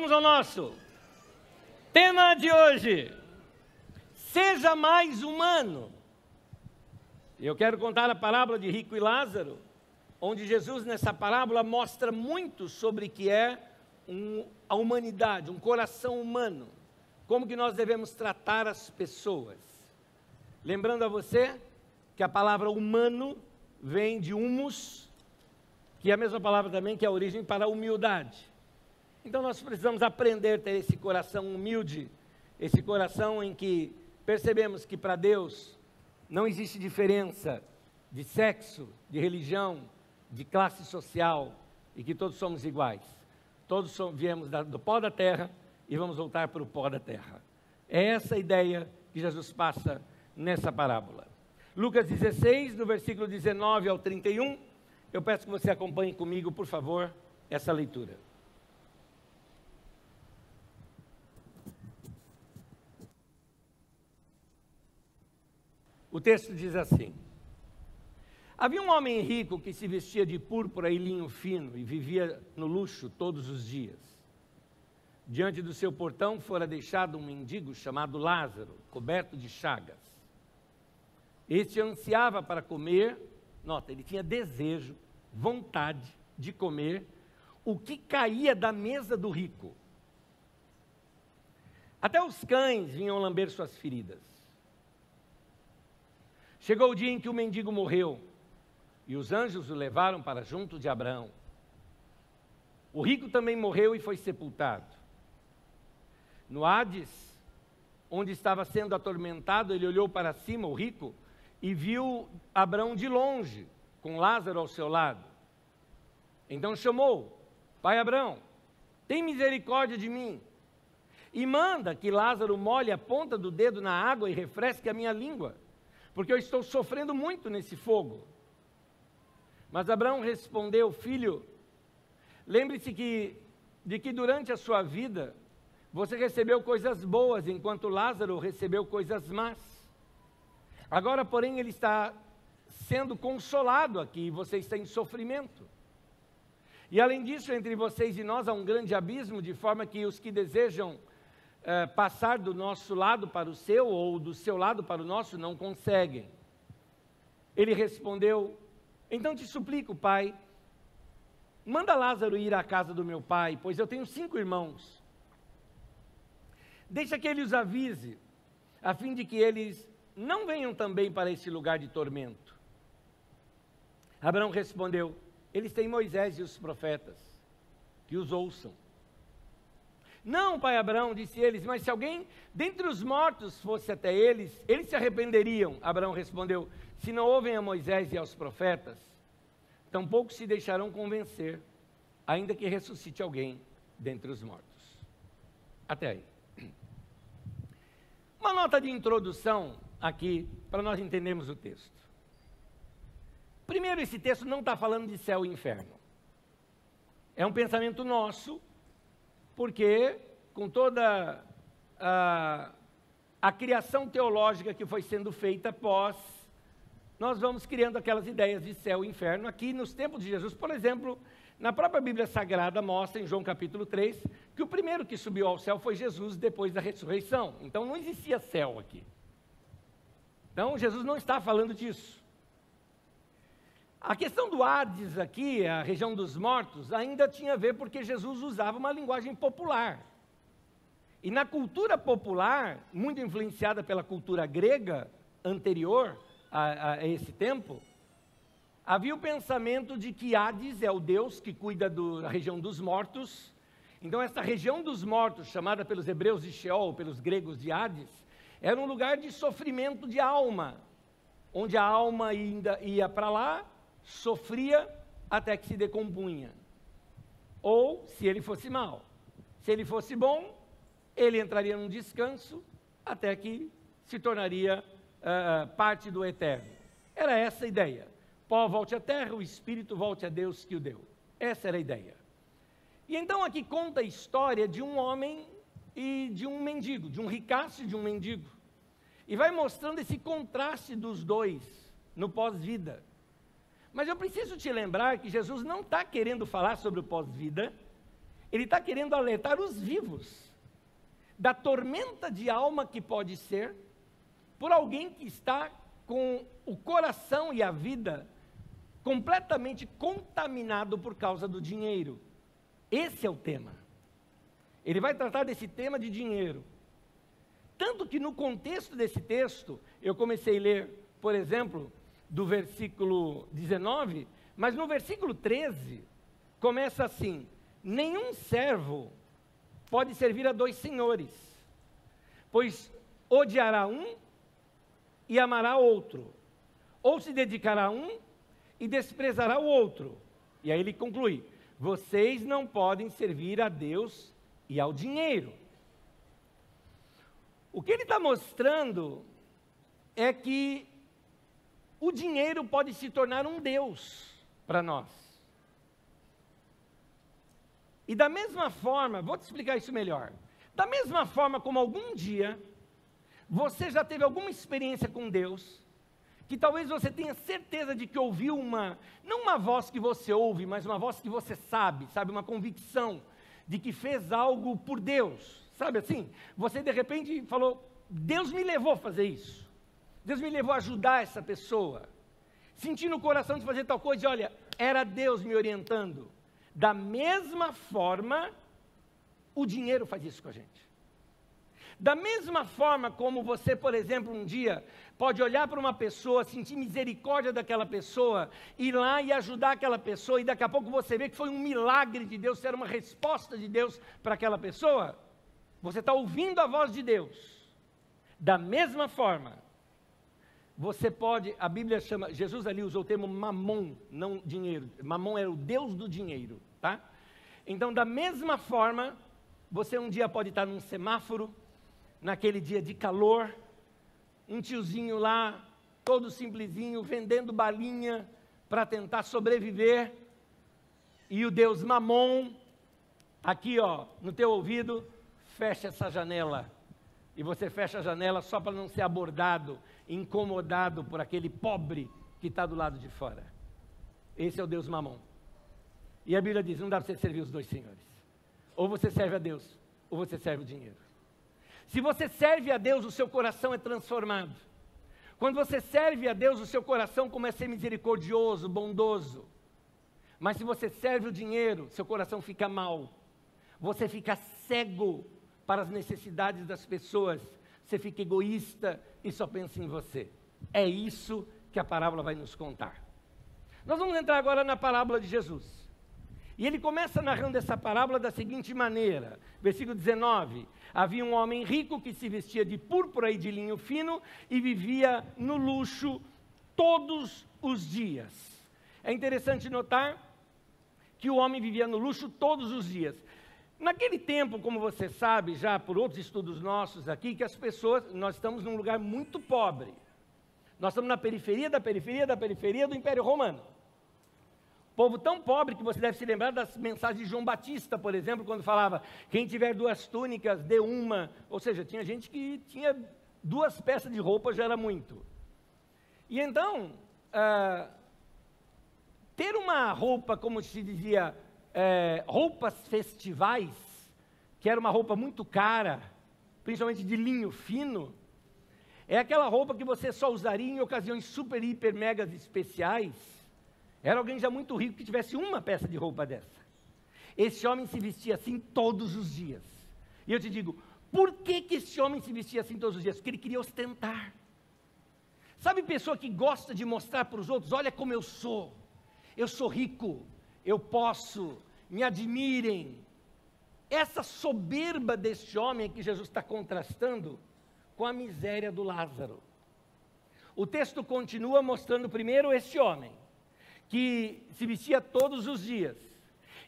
Vamos ao nosso tema de hoje. Seja mais humano. Eu quero contar a parábola de Rico e Lázaro, onde Jesus, nessa parábola, mostra muito sobre o que é um, a humanidade, um coração humano. Como que nós devemos tratar as pessoas. Lembrando a você que a palavra humano vem de humus, que é a mesma palavra também que é a origem para humildade. Então nós precisamos aprender a ter esse coração humilde, esse coração em que percebemos que para Deus não existe diferença de sexo, de religião, de classe social e que todos somos iguais. Todos somos, viemos da, do pó da terra e vamos voltar para o pó da terra. É essa a ideia que Jesus passa nessa parábola. Lucas 16, do versículo 19 ao 31. Eu peço que você acompanhe comigo, por favor, essa leitura. O texto diz assim: Havia um homem rico que se vestia de púrpura e linho fino e vivia no luxo todos os dias. Diante do seu portão fora deixado um mendigo chamado Lázaro, coberto de chagas. Este ansiava para comer, nota, ele tinha desejo, vontade de comer o que caía da mesa do rico. Até os cães vinham lamber suas feridas. Chegou o dia em que o mendigo morreu e os anjos o levaram para junto de Abraão. O rico também morreu e foi sepultado. No Hades, onde estava sendo atormentado, ele olhou para cima, o rico, e viu Abraão de longe, com Lázaro ao seu lado. Então chamou: Pai Abraão, tem misericórdia de mim, e manda que Lázaro molhe a ponta do dedo na água e refresque a minha língua porque eu estou sofrendo muito nesse fogo. Mas Abraão respondeu: Filho, lembre-se que, de que durante a sua vida você recebeu coisas boas, enquanto Lázaro recebeu coisas más. Agora, porém, ele está sendo consolado aqui e você está em sofrimento. E além disso, entre vocês e nós há um grande abismo, de forma que os que desejam é, passar do nosso lado para o seu ou do seu lado para o nosso não conseguem. Ele respondeu: Então te suplico, pai, manda Lázaro ir à casa do meu pai, pois eu tenho cinco irmãos. Deixa que ele os avise, a fim de que eles não venham também para esse lugar de tormento. Abraão respondeu: Eles têm Moisés e os profetas, que os ouçam. Não, pai Abraão, disse eles, mas se alguém dentre os mortos fosse até eles, eles se arrependeriam. Abraão respondeu: Se não ouvem a Moisés e aos profetas, tampouco se deixarão convencer, ainda que ressuscite alguém dentre os mortos. Até aí. Uma nota de introdução aqui, para nós entendermos o texto. Primeiro, esse texto não está falando de céu e inferno. É um pensamento nosso porque com toda a, a criação teológica que foi sendo feita após, nós vamos criando aquelas ideias de céu e inferno. Aqui nos tempos de Jesus, por exemplo, na própria Bíblia Sagrada mostra em João capítulo 3 que o primeiro que subiu ao céu foi Jesus depois da ressurreição. Então não existia céu aqui. Então Jesus não está falando disso. A questão do Hades aqui, a região dos mortos, ainda tinha a ver porque Jesus usava uma linguagem popular. E na cultura popular, muito influenciada pela cultura grega anterior a, a esse tempo, havia o pensamento de que Hades é o Deus que cuida do, da região dos mortos. Então, essa região dos mortos, chamada pelos hebreus de Sheol, pelos gregos de Hades, era um lugar de sofrimento de alma, onde a alma ainda ia para lá sofria até que se decompunha. Ou se ele fosse mal. Se ele fosse bom, ele entraria num descanso até que se tornaria uh, parte do eterno. Era essa a ideia. Pó volte à terra, o espírito volte a Deus que o deu. Essa era a ideia. E então aqui conta a história de um homem e de um mendigo, de um ricaço e de um mendigo. E vai mostrando esse contraste dos dois no pós-vida. Mas eu preciso te lembrar que Jesus não está querendo falar sobre o pós-vida Ele está querendo alertar os vivos da tormenta de alma que pode ser por alguém que está com o coração e a vida completamente contaminado por causa do dinheiro. Esse é o tema. Ele vai tratar desse tema de dinheiro. Tanto que no contexto desse texto, eu comecei a ler, por exemplo, do versículo 19, mas no versículo 13, começa assim: Nenhum servo pode servir a dois senhores, pois odiará um e amará outro, ou se dedicará a um e desprezará o outro. E aí ele conclui: vocês não podem servir a Deus e ao dinheiro. O que ele está mostrando é que o dinheiro pode se tornar um Deus para nós. E da mesma forma, vou te explicar isso melhor. Da mesma forma como algum dia você já teve alguma experiência com Deus, que talvez você tenha certeza de que ouviu uma, não uma voz que você ouve, mas uma voz que você sabe, sabe, uma convicção de que fez algo por Deus, sabe assim? Você de repente falou: Deus me levou a fazer isso, Deus me levou a ajudar essa pessoa, senti no coração de fazer tal coisa, e olha, era Deus me orientando. Da mesma forma, o dinheiro faz isso com a gente. Da mesma forma como você, por exemplo, um dia pode olhar para uma pessoa, sentir misericórdia daquela pessoa, ir lá e ajudar aquela pessoa, e daqui a pouco você vê que foi um milagre de Deus, era uma resposta de Deus para aquela pessoa, você está ouvindo a voz de Deus. Da mesma forma, você pode, a Bíblia chama, Jesus ali usou o termo mamon, não dinheiro. Mamon era o Deus do dinheiro, tá? Então, da mesma forma, você um dia pode estar num semáforo, naquele dia de calor, um tiozinho lá, todo simplesinho, vendendo balinha para tentar sobreviver, e o Deus Mamon, aqui ó, no teu ouvido, fecha essa janela. E você fecha a janela só para não ser abordado, incomodado por aquele pobre que está do lado de fora. Esse é o Deus Mamon. E a Bíblia diz: não dá para você servir os dois senhores. Ou você serve a Deus, ou você serve o dinheiro. Se você serve a Deus, o seu coração é transformado. Quando você serve a Deus, o seu coração começa a ser misericordioso, bondoso. Mas se você serve o dinheiro, seu coração fica mal. Você fica cego para as necessidades das pessoas. Você fica egoísta e só pensa em você. É isso que a parábola vai nos contar. Nós vamos entrar agora na parábola de Jesus. E ele começa narrando essa parábola da seguinte maneira, versículo 19: Havia um homem rico que se vestia de púrpura e de linho fino e vivia no luxo todos os dias. É interessante notar que o homem vivia no luxo todos os dias. Naquele tempo, como você sabe, já por outros estudos nossos aqui, que as pessoas, nós estamos num lugar muito pobre. Nós estamos na periferia da periferia da periferia do Império Romano. Povo tão pobre que você deve se lembrar das mensagens de João Batista, por exemplo, quando falava: quem tiver duas túnicas, dê uma. Ou seja, tinha gente que tinha duas peças de roupa já era muito. E então, ah, ter uma roupa, como se dizia, é, roupas festivais, que era uma roupa muito cara, principalmente de linho fino, é aquela roupa que você só usaria em ocasiões super, hiper, megas especiais era alguém já muito rico que tivesse uma peça de roupa dessa. Esse homem se vestia assim todos os dias. E eu te digo, por que, que esse homem se vestia assim todos os dias? Porque ele queria ostentar. Sabe pessoa que gosta de mostrar para os outros, olha como eu sou. Eu sou rico, eu posso, me admirem. Essa soberba deste homem que Jesus está contrastando com a miséria do Lázaro. O texto continua mostrando primeiro este homem, que se vestia todos os dias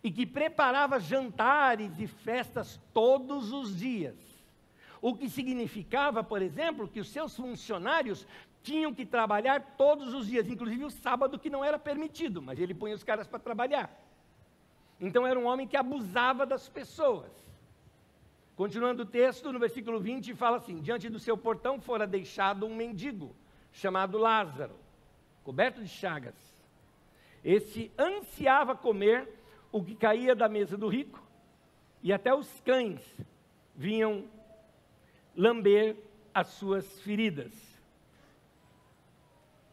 e que preparava jantares e festas todos os dias. O que significava, por exemplo, que os seus funcionários tinham que trabalhar todos os dias, inclusive o sábado que não era permitido, mas ele punha os caras para trabalhar. Então era um homem que abusava das pessoas. Continuando o texto, no versículo 20, fala assim: Diante do seu portão fora deixado um mendigo, chamado Lázaro, coberto de chagas esse ansiava comer o que caía da mesa do rico, e até os cães vinham lamber as suas feridas.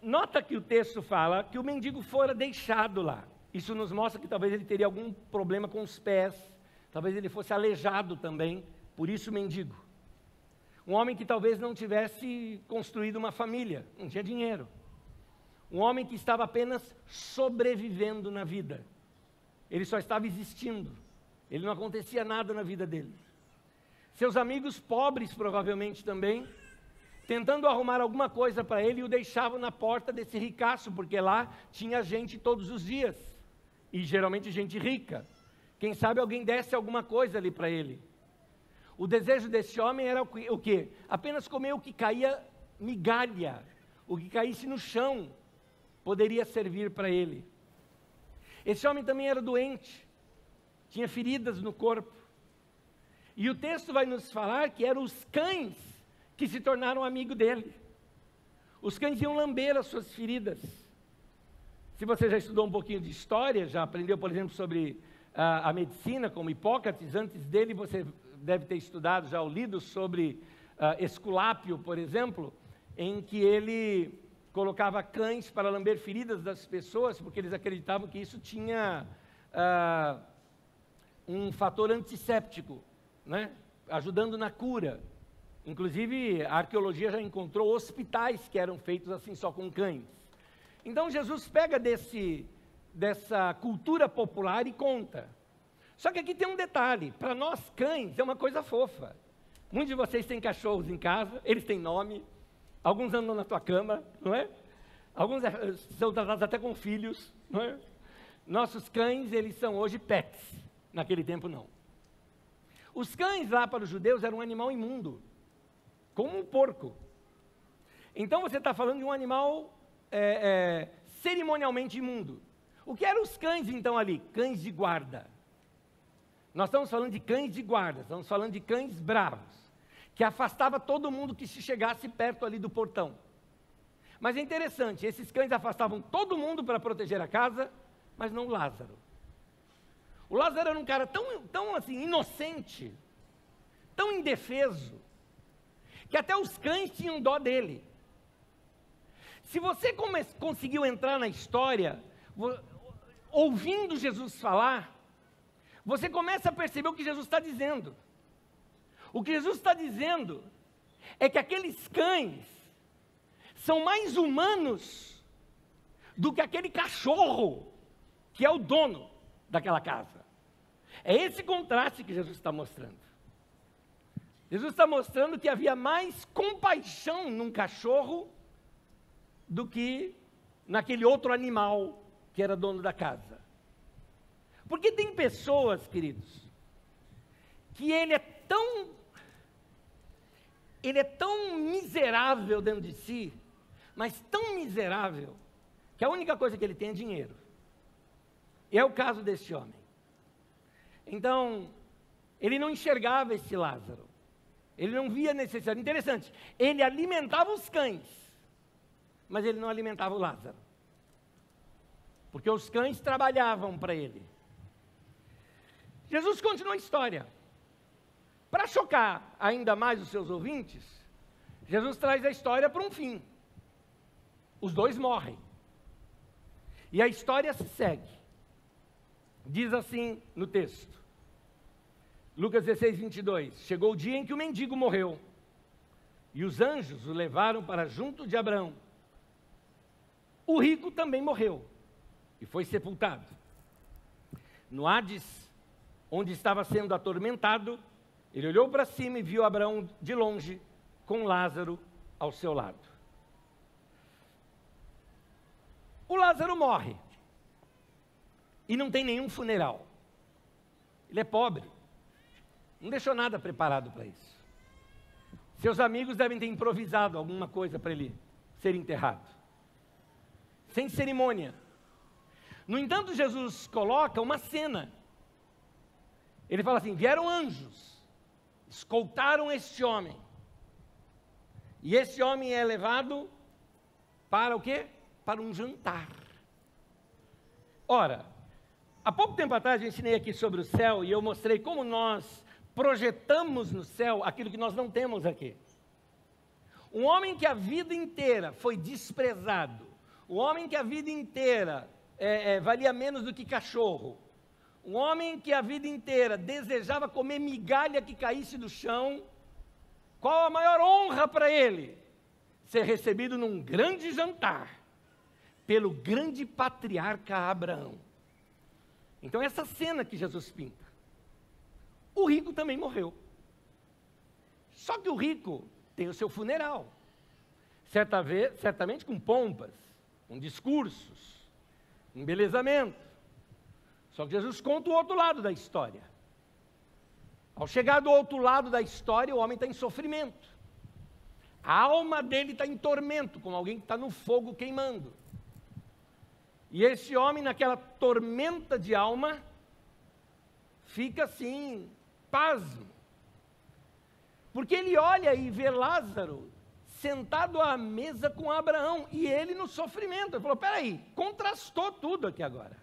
Nota que o texto fala que o mendigo fora deixado lá. Isso nos mostra que talvez ele teria algum problema com os pés, talvez ele fosse aleijado também, por isso mendigo. Um homem que talvez não tivesse construído uma família, não tinha dinheiro. Um homem que estava apenas sobrevivendo na vida. Ele só estava existindo. Ele não acontecia nada na vida dele. Seus amigos pobres, provavelmente também, tentando arrumar alguma coisa para ele, o deixavam na porta desse ricaço, porque lá tinha gente todos os dias, e geralmente gente rica. Quem sabe alguém desse alguma coisa ali para ele. O desejo desse homem era o quê? Apenas comer o que caía migalha, o que caísse no chão, poderia servir para ele. Esse homem também era doente, tinha feridas no corpo. E o texto vai nos falar que eram os cães que se tornaram amigo dele. Os cães iam lamber as suas feridas. Se você já estudou um pouquinho de história, já aprendeu, por exemplo, sobre a, a medicina, como Hipócrates, antes dele você deve ter estudado, já ou lido sobre uh, Esculápio, por exemplo, em que ele colocava cães para lamber feridas das pessoas, porque eles acreditavam que isso tinha uh, um fator antisséptico, né? ajudando na cura. Inclusive, a arqueologia já encontrou hospitais que eram feitos assim só com cães. Então, Jesus pega desse, dessa cultura popular e conta. Só que aqui tem um detalhe: para nós cães é uma coisa fofa. Muitos de vocês têm cachorros em casa, eles têm nome, alguns andam na tua cama, não é? Alguns é, são tratados até com filhos, não é? Nossos cães, eles são hoje pets. Naquele tempo, não. Os cães lá para os judeus eram um animal imundo, como um porco. Então você está falando de um animal é, é, cerimonialmente imundo. O que eram os cães então ali? Cães de guarda. Nós estamos falando de cães de guarda, estamos falando de cães bravos, que afastava todo mundo que se chegasse perto ali do portão. Mas é interessante, esses cães afastavam todo mundo para proteger a casa, mas não Lázaro. O Lázaro era um cara tão, tão assim, inocente, tão indefeso, que até os cães tinham dó dele. Se você conseguiu entrar na história, ouvindo Jesus falar, você começa a perceber o que Jesus está dizendo. O que Jesus está dizendo é que aqueles cães são mais humanos do que aquele cachorro que é o dono daquela casa. É esse contraste que Jesus está mostrando. Jesus está mostrando que havia mais compaixão num cachorro do que naquele outro animal que era dono da casa. Porque tem pessoas, queridos, que ele é tão ele é tão miserável dentro de si, mas tão miserável, que a única coisa que ele tem é dinheiro. E é o caso desse homem. Então, ele não enxergava esse Lázaro. Ele não via necessidade. Interessante, ele alimentava os cães, mas ele não alimentava o Lázaro. Porque os cães trabalhavam para ele. Jesus continua a história. Para chocar ainda mais os seus ouvintes, Jesus traz a história para um fim. Os dois morrem. E a história se segue. Diz assim no texto. Lucas 16, 22. Chegou o dia em que o mendigo morreu, e os anjos o levaram para junto de Abraão. O rico também morreu e foi sepultado. No Hades, onde estava sendo atormentado, ele olhou para cima e viu Abraão de longe, com Lázaro ao seu lado. O Lázaro morre e não tem nenhum funeral. Ele é pobre. Não deixou nada preparado para isso. Seus amigos devem ter improvisado alguma coisa para ele ser enterrado. Sem cerimônia. No entanto, Jesus coloca uma cena. Ele fala assim: vieram anjos, escoltaram este homem. E esse homem é levado para o quê? Para um jantar. Ora, Há pouco tempo atrás eu ensinei aqui sobre o céu e eu mostrei como nós projetamos no céu aquilo que nós não temos aqui. Um homem que a vida inteira foi desprezado, um homem que a vida inteira é, é, valia menos do que cachorro, um homem que a vida inteira desejava comer migalha que caísse do chão, qual a maior honra para ele? Ser recebido num grande jantar pelo grande patriarca Abraão. Então, essa cena que Jesus pinta. O rico também morreu. Só que o rico tem o seu funeral. Certa vez, certamente com pompas, com discursos, embelezamento. Só que Jesus conta o outro lado da história. Ao chegar do outro lado da história, o homem está em sofrimento. A alma dele está em tormento, como alguém que está no fogo queimando. E esse homem, naquela tormenta de alma, fica assim, pasmo. Porque ele olha e vê Lázaro sentado à mesa com Abraão e ele no sofrimento. Ele falou: peraí, contrastou tudo aqui agora.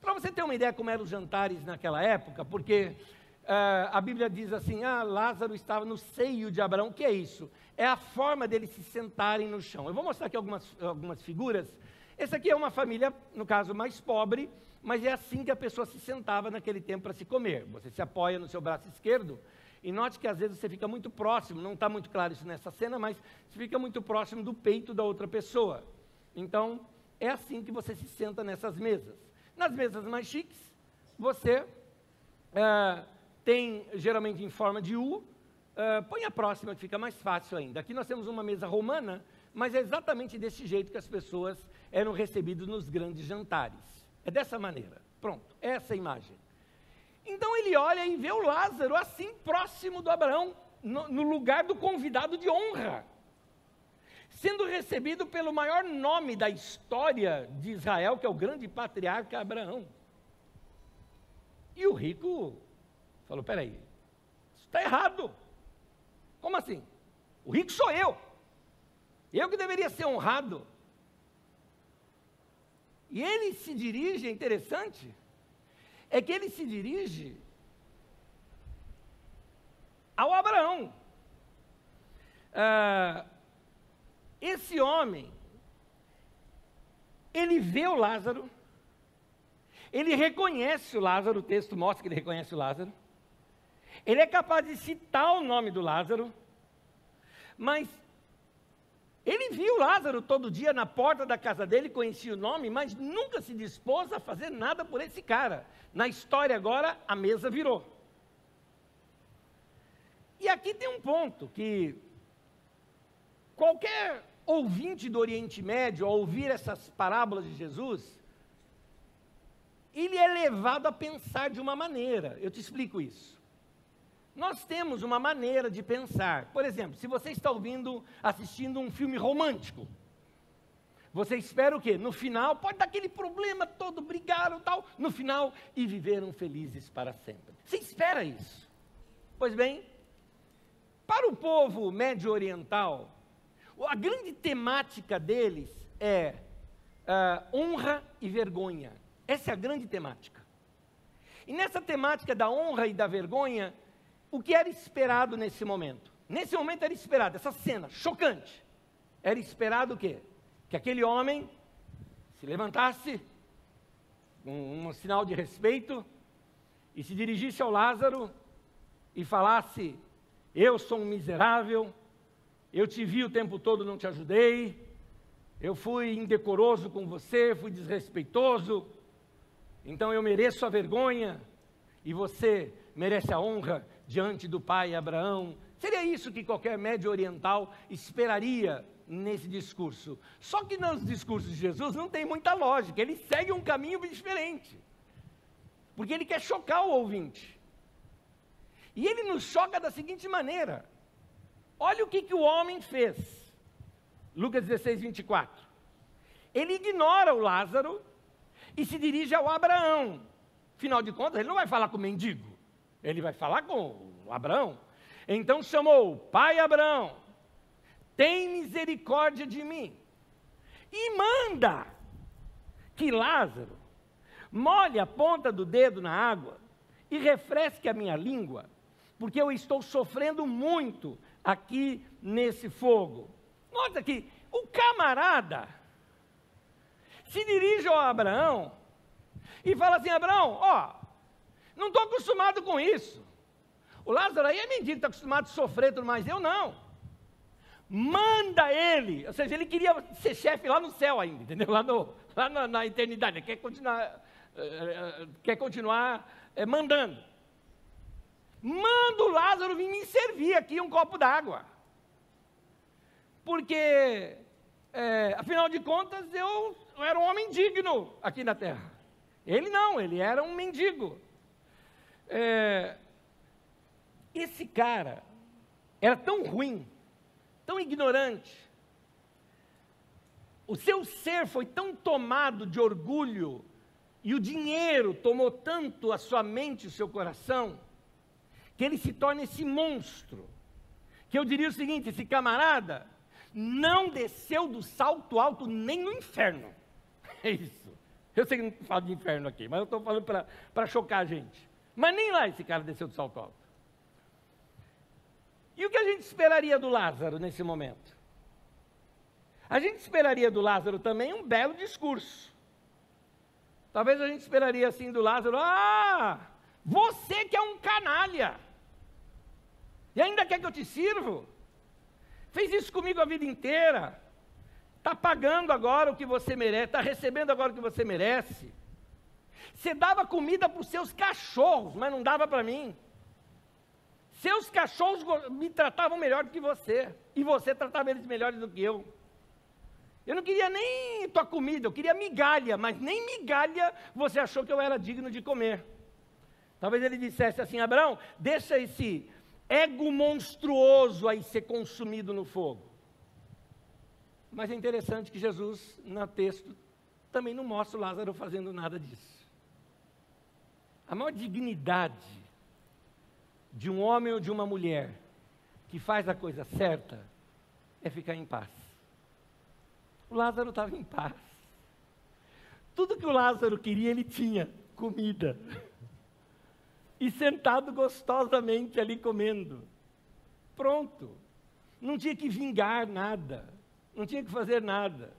Para você ter uma ideia como eram os jantares naquela época, porque uh, a Bíblia diz assim: ah, Lázaro estava no seio de Abraão. O que é isso? É a forma deles se sentarem no chão. Eu vou mostrar aqui algumas, algumas figuras essa aqui é uma família, no caso, mais pobre, mas é assim que a pessoa se sentava naquele tempo para se comer. Você se apoia no seu braço esquerdo e note que às vezes você fica muito próximo, não está muito claro isso nessa cena, mas você fica muito próximo do peito da outra pessoa. Então, é assim que você se senta nessas mesas. Nas mesas mais chiques, você é, tem geralmente em forma de U, é, põe a próxima que fica mais fácil ainda. Aqui nós temos uma mesa romana, mas é exatamente desse jeito que as pessoas eram recebidos nos grandes jantares. É dessa maneira. Pronto, essa é imagem. Então ele olha e vê o Lázaro assim próximo do Abraão, no, no lugar do convidado de honra, sendo recebido pelo maior nome da história de Israel, que é o grande patriarca Abraão. E o rico falou: peraí, isso está errado. Como assim? O rico sou eu. Eu que deveria ser honrado. E ele se dirige, é interessante, é que ele se dirige ao Abraão. Ah, esse homem, ele vê o Lázaro, ele reconhece o Lázaro, o texto mostra que ele reconhece o Lázaro, ele é capaz de citar o nome do Lázaro, mas ele viu Lázaro todo dia na porta da casa dele, conhecia o nome, mas nunca se dispôs a fazer nada por esse cara. Na história agora, a mesa virou. E aqui tem um ponto que qualquer ouvinte do Oriente Médio, ao ouvir essas parábolas de Jesus, ele é levado a pensar de uma maneira. Eu te explico isso. Nós temos uma maneira de pensar. Por exemplo, se você está ouvindo, assistindo um filme romântico, você espera o quê? No final, pode dar aquele problema todo, brigaram tal, no final, e viveram felizes para sempre. Você espera isso. Pois bem, para o povo médio-oriental, a grande temática deles é uh, honra e vergonha. Essa é a grande temática. E nessa temática da honra e da vergonha, o que era esperado nesse momento? Nesse momento era esperado, essa cena chocante. Era esperado o quê? Que aquele homem se levantasse, um, um sinal de respeito, e se dirigisse ao Lázaro e falasse: Eu sou um miserável, eu te vi o tempo todo, não te ajudei, eu fui indecoroso com você, fui desrespeitoso, então eu mereço a vergonha e você merece a honra diante do pai Abraão. Seria isso que qualquer médio oriental esperaria nesse discurso. Só que nos discursos de Jesus não tem muita lógica, ele segue um caminho diferente. Porque ele quer chocar o ouvinte. E ele nos choca da seguinte maneira: olha o que, que o homem fez. Lucas 16, 24. Ele ignora o Lázaro e se dirige ao Abraão. Afinal de contas, ele não vai falar com o mendigo. Ele vai falar com Abraão. Então chamou, pai Abraão, tem misericórdia de mim. E manda que Lázaro molhe a ponta do dedo na água e refresque a minha língua, porque eu estou sofrendo muito aqui nesse fogo. Nota que o camarada se dirige ao Abraão e fala assim: Abraão, ó, não estou acostumado com isso. O Lázaro aí é mendigo, está acostumado a sofrer tudo mais. Eu não. Manda ele. Ou seja, ele queria ser chefe lá no céu ainda, entendeu? Lá, no, lá na, na eternidade. Ele quer continuar, uh, quer continuar uh, mandando. Manda o Lázaro vir me servir aqui um copo d'água. Porque, é, afinal de contas, eu era um homem digno aqui na terra. Ele não, ele era um mendigo. É, esse cara era tão ruim, tão ignorante, o seu ser foi tão tomado de orgulho, e o dinheiro tomou tanto a sua mente e o seu coração, que ele se torna esse monstro. Que eu diria o seguinte: esse camarada não desceu do salto alto nem no inferno. É isso. Eu sei que não falo de inferno aqui, mas eu estou falando para chocar a gente. Mas nem lá esse cara desceu do salto alto. E o que a gente esperaria do Lázaro nesse momento? A gente esperaria do Lázaro também um belo discurso. Talvez a gente esperaria assim do Lázaro: ah, você que é um canalha, e ainda quer que eu te sirvo? Fez isso comigo a vida inteira, está pagando agora o que você merece, está recebendo agora o que você merece. Você dava comida para os seus cachorros, mas não dava para mim. Seus cachorros me tratavam melhor do que você. E você tratava eles melhores do que eu. Eu não queria nem tua comida, eu queria migalha, mas nem migalha você achou que eu era digno de comer. Talvez ele dissesse assim: Abraão, deixa esse ego monstruoso aí ser consumido no fogo. Mas é interessante que Jesus, no texto, também não mostra o Lázaro fazendo nada disso. A maior dignidade de um homem ou de uma mulher que faz a coisa certa é ficar em paz. O Lázaro estava em paz. Tudo que o Lázaro queria, ele tinha: comida. E sentado gostosamente ali comendo. Pronto. Não tinha que vingar nada. Não tinha que fazer nada.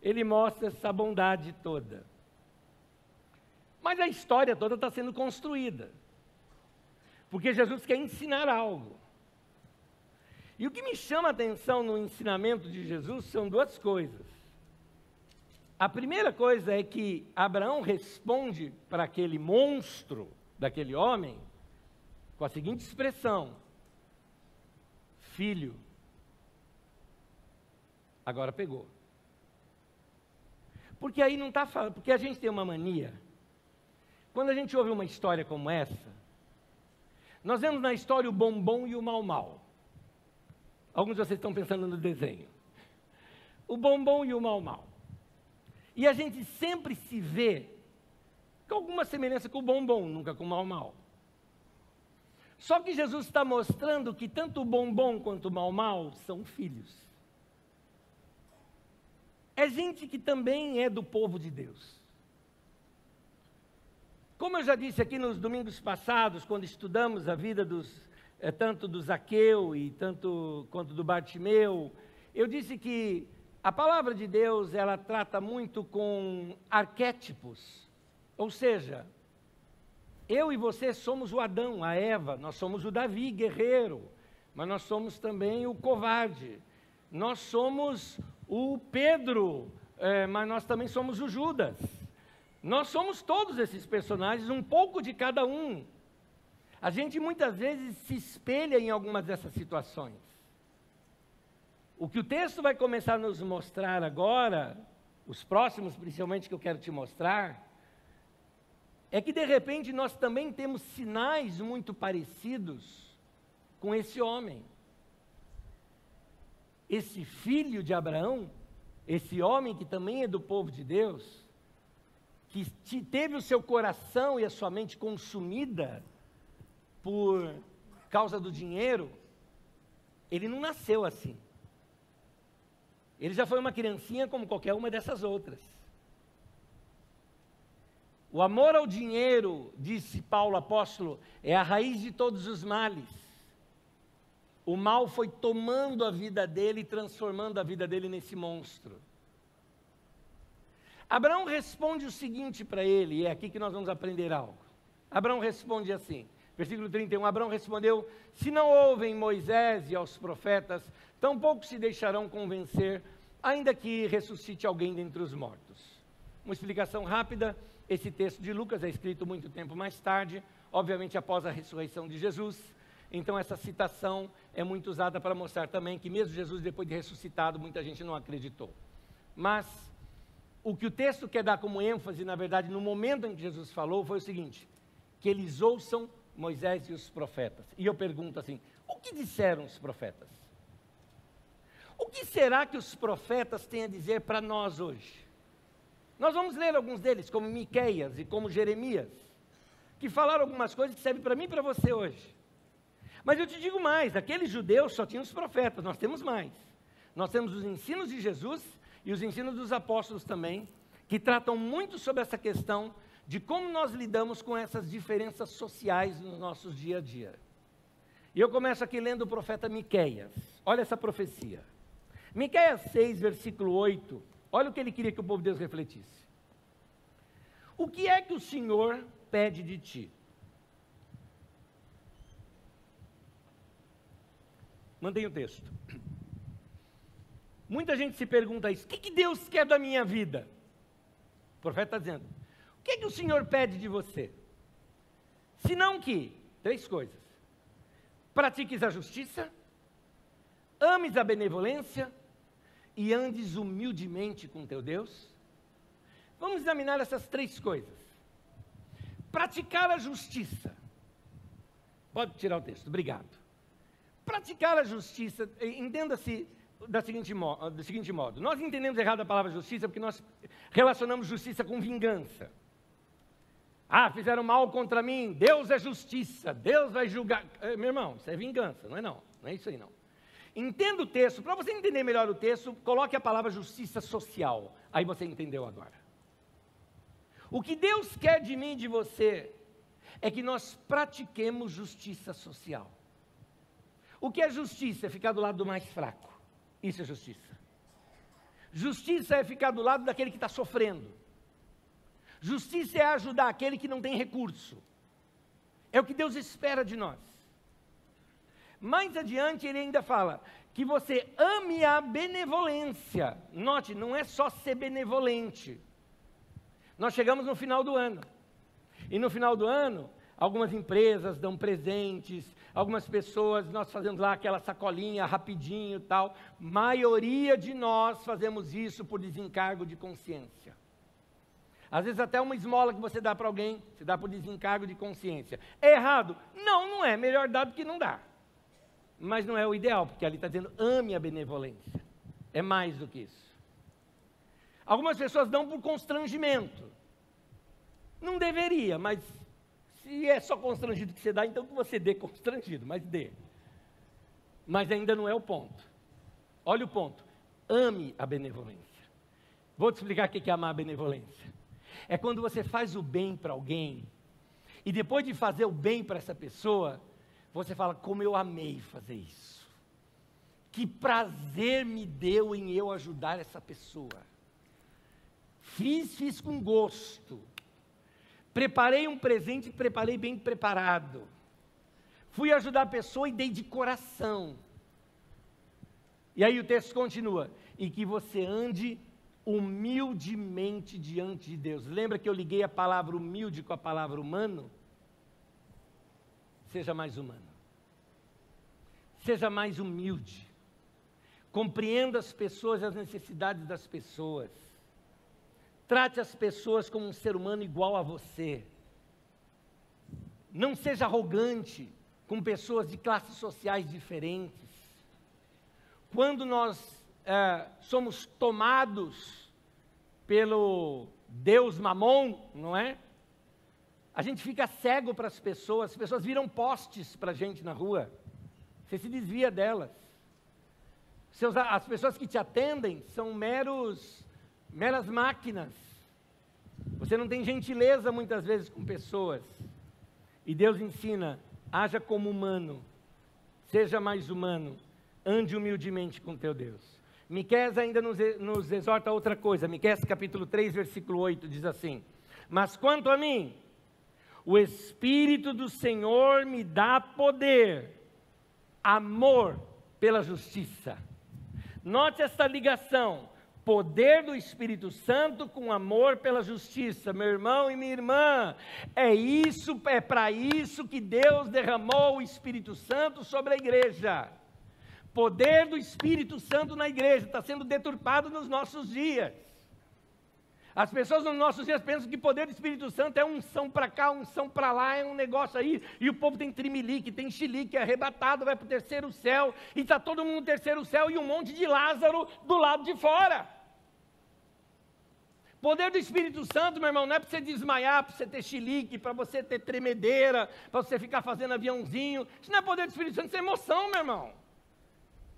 Ele mostra essa bondade toda. Mas a história toda está sendo construída. Porque Jesus quer ensinar algo. E o que me chama a atenção no ensinamento de Jesus são duas coisas. A primeira coisa é que Abraão responde para aquele monstro daquele homem com a seguinte expressão: Filho, agora pegou. Porque aí não está falando, porque a gente tem uma mania. Quando a gente ouve uma história como essa, nós vemos na história o bombom e o mal-mal. Alguns de vocês estão pensando no desenho. O bombom e o mal-mal. E a gente sempre se vê com alguma semelhança com o bombom, nunca com o mal-mal. Só que Jesus está mostrando que tanto o bombom quanto o mal-mal são filhos. É gente que também é do povo de Deus. Como eu já disse aqui nos domingos passados, quando estudamos a vida dos, é, tanto do Zaqueu e tanto quanto do Bartimeu, eu disse que a palavra de Deus ela trata muito com arquétipos, ou seja, eu e você somos o Adão, a Eva, nós somos o Davi, guerreiro, mas nós somos também o covarde, nós somos o Pedro, é, mas nós também somos o Judas. Nós somos todos esses personagens, um pouco de cada um. A gente muitas vezes se espelha em algumas dessas situações. O que o texto vai começar a nos mostrar agora, os próximos principalmente que eu quero te mostrar, é que de repente nós também temos sinais muito parecidos com esse homem. Esse filho de Abraão, esse homem que também é do povo de Deus, que teve o seu coração e a sua mente consumida por causa do dinheiro, ele não nasceu assim. Ele já foi uma criancinha como qualquer uma dessas outras. O amor ao dinheiro, disse Paulo apóstolo, é a raiz de todos os males. O mal foi tomando a vida dele e transformando a vida dele nesse monstro. Abraão responde o seguinte para ele, e é aqui que nós vamos aprender algo. Abraão responde assim, versículo 31, Abraão respondeu, se não ouvem Moisés e aos profetas, tampouco se deixarão convencer, ainda que ressuscite alguém dentre os mortos. Uma explicação rápida, esse texto de Lucas é escrito muito tempo mais tarde, obviamente após a ressurreição de Jesus. Então, essa citação é muito usada para mostrar também que, mesmo Jesus, depois de ressuscitado, muita gente não acreditou. Mas, o que o texto quer dar como ênfase, na verdade, no momento em que Jesus falou, foi o seguinte: que eles ouçam Moisés e os profetas. E eu pergunto assim: o que disseram os profetas? O que será que os profetas têm a dizer para nós hoje? Nós vamos ler alguns deles, como Miqueias e como Jeremias, que falaram algumas coisas que servem para mim e para você hoje. Mas eu te digo mais: aqueles judeus só tinham os profetas, nós temos mais. Nós temos os ensinos de Jesus e os ensinos dos apóstolos também, que tratam muito sobre essa questão de como nós lidamos com essas diferenças sociais nos nossos dia a dia. E eu começo aqui lendo o profeta Miqueias. Olha essa profecia. Miqueias 6, versículo 8 Olha o que ele queria que o povo de Deus refletisse. O que é que o Senhor pede de ti? Mantenha o texto. Muita gente se pergunta isso: o que, que Deus quer da minha vida? O profeta está dizendo: o que, que o Senhor pede de você? Senão que, três coisas: pratiques a justiça, ames a benevolência e andes humildemente com teu Deus? Vamos examinar essas três coisas. Praticar a justiça. Pode tirar o texto, obrigado. Praticar a justiça, entenda-se da seguinte, do seguinte modo: nós entendemos errado a palavra justiça porque nós relacionamos justiça com vingança. Ah, fizeram mal contra mim, Deus é justiça, Deus vai julgar. Eh, meu irmão, isso é vingança, não é não, não é isso aí não. Entenda o texto. Para você entender melhor o texto, coloque a palavra justiça social. Aí você entendeu agora. O que Deus quer de mim e de você é que nós pratiquemos justiça social. O que é justiça? É ficar do lado do mais fraco. Isso é justiça. Justiça é ficar do lado daquele que está sofrendo. Justiça é ajudar aquele que não tem recurso. É o que Deus espera de nós. Mais adiante ele ainda fala que você ame a benevolência. Note, não é só ser benevolente. Nós chegamos no final do ano. E no final do ano, algumas empresas dão presentes, algumas pessoas, nós fazemos lá aquela sacolinha rapidinho tal. Maioria de nós fazemos isso por desencargo de consciência. Às vezes até uma esmola que você dá para alguém, você dá por desencargo de consciência. É errado? Não, não é. Melhor dar do que não dar mas não é o ideal, porque ali está dizendo ame a benevolência. É mais do que isso. Algumas pessoas dão por constrangimento. Não deveria, mas se é só constrangido que você dá, então que você dê constrangido, mas dê. Mas ainda não é o ponto. Olha o ponto. Ame a benevolência. Vou te explicar o que é amar a benevolência. É quando você faz o bem para alguém, e depois de fazer o bem para essa pessoa, você fala, como eu amei fazer isso. Que prazer me deu em eu ajudar essa pessoa. Fiz, fiz com gosto. Preparei um presente, preparei bem preparado. Fui ajudar a pessoa e dei de coração. E aí o texto continua: e que você ande humildemente diante de Deus. Lembra que eu liguei a palavra humilde com a palavra humano? Seja mais humano. Seja mais humilde. Compreenda as pessoas e as necessidades das pessoas. Trate as pessoas como um ser humano igual a você. Não seja arrogante com pessoas de classes sociais diferentes. Quando nós é, somos tomados pelo Deus Mamon, não é? A gente fica cego para as pessoas, as pessoas viram postes para a gente na rua. Você se desvia delas. Seus, as pessoas que te atendem são meros, meras máquinas. Você não tem gentileza muitas vezes com pessoas. E Deus ensina: haja como humano, seja mais humano, ande humildemente com teu Deus. Miqués ainda nos, nos exorta outra coisa. Miqués capítulo 3, versículo 8 diz assim: Mas quanto a mim, o Espírito do Senhor me dá poder, amor pela justiça. Note esta ligação poder do Espírito Santo com amor pela justiça. Meu irmão e minha irmã, é isso, é para isso que Deus derramou o Espírito Santo sobre a igreja. Poder do Espírito Santo na igreja está sendo deturpado nos nossos dias. As pessoas nos nossos dias pensam que poder do Espírito Santo é unção para cá, unção para lá, é um negócio aí, e o povo tem trimelique, tem chilique, é arrebatado, vai para o terceiro céu, e está todo mundo no terceiro céu, e um monte de Lázaro do lado de fora. Poder do Espírito Santo, meu irmão, não é para você desmaiar, para você ter chilique, para você ter tremedeira, para você ficar fazendo aviãozinho. Isso não é poder do Espírito Santo, isso é emoção, meu irmão.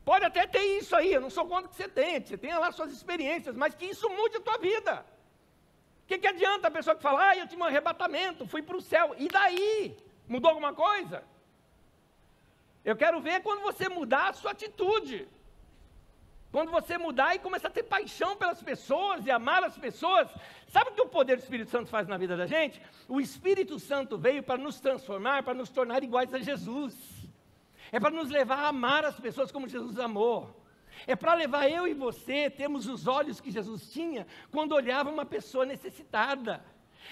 Pode até ter isso aí, eu não sou contra que você tenha, você tenha lá suas experiências, mas que isso mude a tua vida. O que, que adianta a pessoa que fala, ah, eu tive um arrebatamento, fui para o céu, e daí? Mudou alguma coisa? Eu quero ver quando você mudar a sua atitude. Quando você mudar e começar a ter paixão pelas pessoas e amar as pessoas, sabe o que o poder do Espírito Santo faz na vida da gente? O Espírito Santo veio para nos transformar, para nos tornar iguais a Jesus. É para nos levar a amar as pessoas como Jesus amou. É para levar eu e você termos os olhos que Jesus tinha quando olhava uma pessoa necessitada.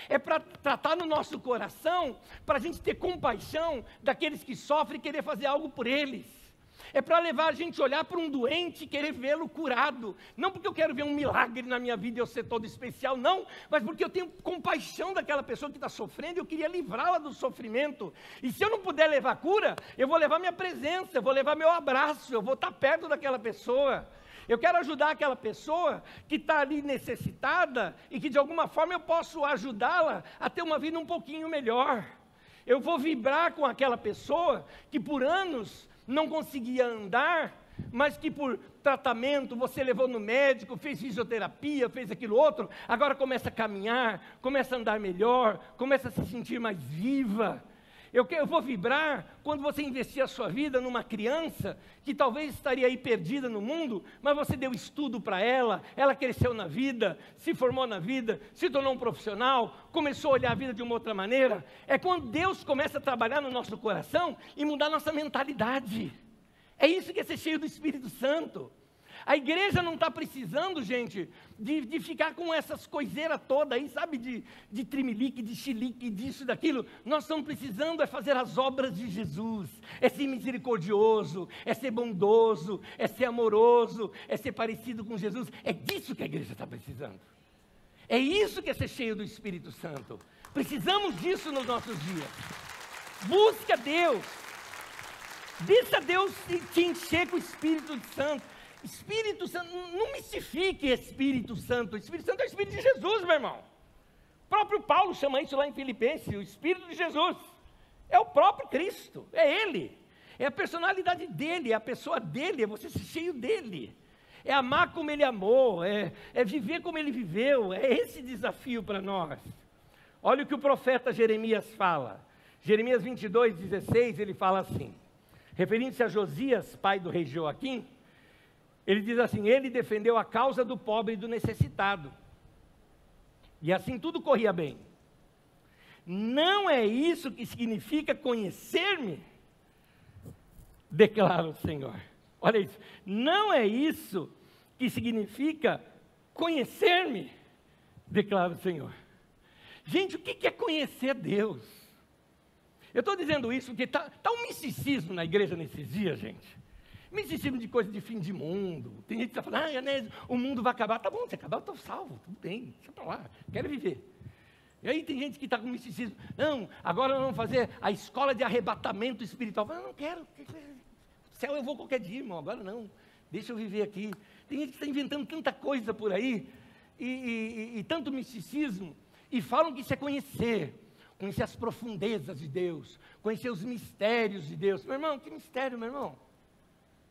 É para tratar no nosso coração, para a gente ter compaixão daqueles que sofrem e querer fazer algo por eles. É para levar a gente a olhar para um doente e querer vê-lo curado. Não porque eu quero ver um milagre na minha vida e eu ser todo especial, não. Mas porque eu tenho compaixão daquela pessoa que está sofrendo e eu queria livrá-la do sofrimento. E se eu não puder levar cura, eu vou levar minha presença, eu vou levar meu abraço, eu vou estar tá perto daquela pessoa. Eu quero ajudar aquela pessoa que está ali necessitada e que de alguma forma eu posso ajudá-la a ter uma vida um pouquinho melhor. Eu vou vibrar com aquela pessoa que por anos não conseguia andar, mas que por tratamento você levou no médico, fez fisioterapia, fez aquilo outro, agora começa a caminhar, começa a andar melhor, começa a se sentir mais viva. Eu, eu vou vibrar quando você investir a sua vida numa criança que talvez estaria aí perdida no mundo, mas você deu estudo para ela, ela cresceu na vida, se formou na vida, se tornou um profissional, começou a olhar a vida de uma outra maneira. É quando Deus começa a trabalhar no nosso coração e mudar nossa mentalidade. É isso que é ser cheio do Espírito Santo. A igreja não está precisando, gente, de, de, ficar com essas coiseiras todas aí, sabe, de, de trimelique, de chilique, disso daquilo. Nós estamos precisando é fazer as obras de Jesus, é ser misericordioso, é ser bondoso, é ser amoroso, é ser parecido com Jesus. É disso que a igreja está precisando. É isso que é ser cheio do Espírito Santo. Precisamos disso nos nossos dias. Busca Deus. Deixa Deus te encher com o Espírito Santo. Espírito Santo, não mistifique Espírito Santo. Espírito Santo é o Espírito de Jesus, meu irmão. O próprio Paulo chama isso lá em Filipenses, o Espírito de Jesus. É o próprio Cristo, é Ele. É a personalidade dele, é a pessoa dele, é você ser cheio dele. É amar como ele amou, é, é viver como ele viveu. É esse desafio para nós. Olha o que o profeta Jeremias fala. Jeremias 22, 16, ele fala assim, referindo-se a Josias, pai do rei Joaquim, ele diz assim: ele defendeu a causa do pobre e do necessitado. E assim tudo corria bem. Não é isso que significa conhecer-me, declara o Senhor. Olha isso. Não é isso que significa conhecer-me, declara o Senhor. Gente, o que é conhecer Deus? Eu estou dizendo isso porque está tá um misticismo na igreja nesses dias, gente. Misticismo de coisa de fim de mundo. Tem gente que está falando, ah, Anésio, o mundo vai acabar. Tá bom, se acabar eu estou salvo, tudo bem, deixa para lá, quero viver. E aí tem gente que está com misticismo, não, agora vamos fazer a escola de arrebatamento espiritual. Eu não quero, céu eu vou qualquer dia, irmão, agora não, deixa eu viver aqui. Tem gente que está inventando tanta coisa por aí, e, e, e tanto misticismo, e falam que isso é conhecer, conhecer as profundezas de Deus, conhecer os mistérios de Deus. Meu irmão, que mistério, meu irmão?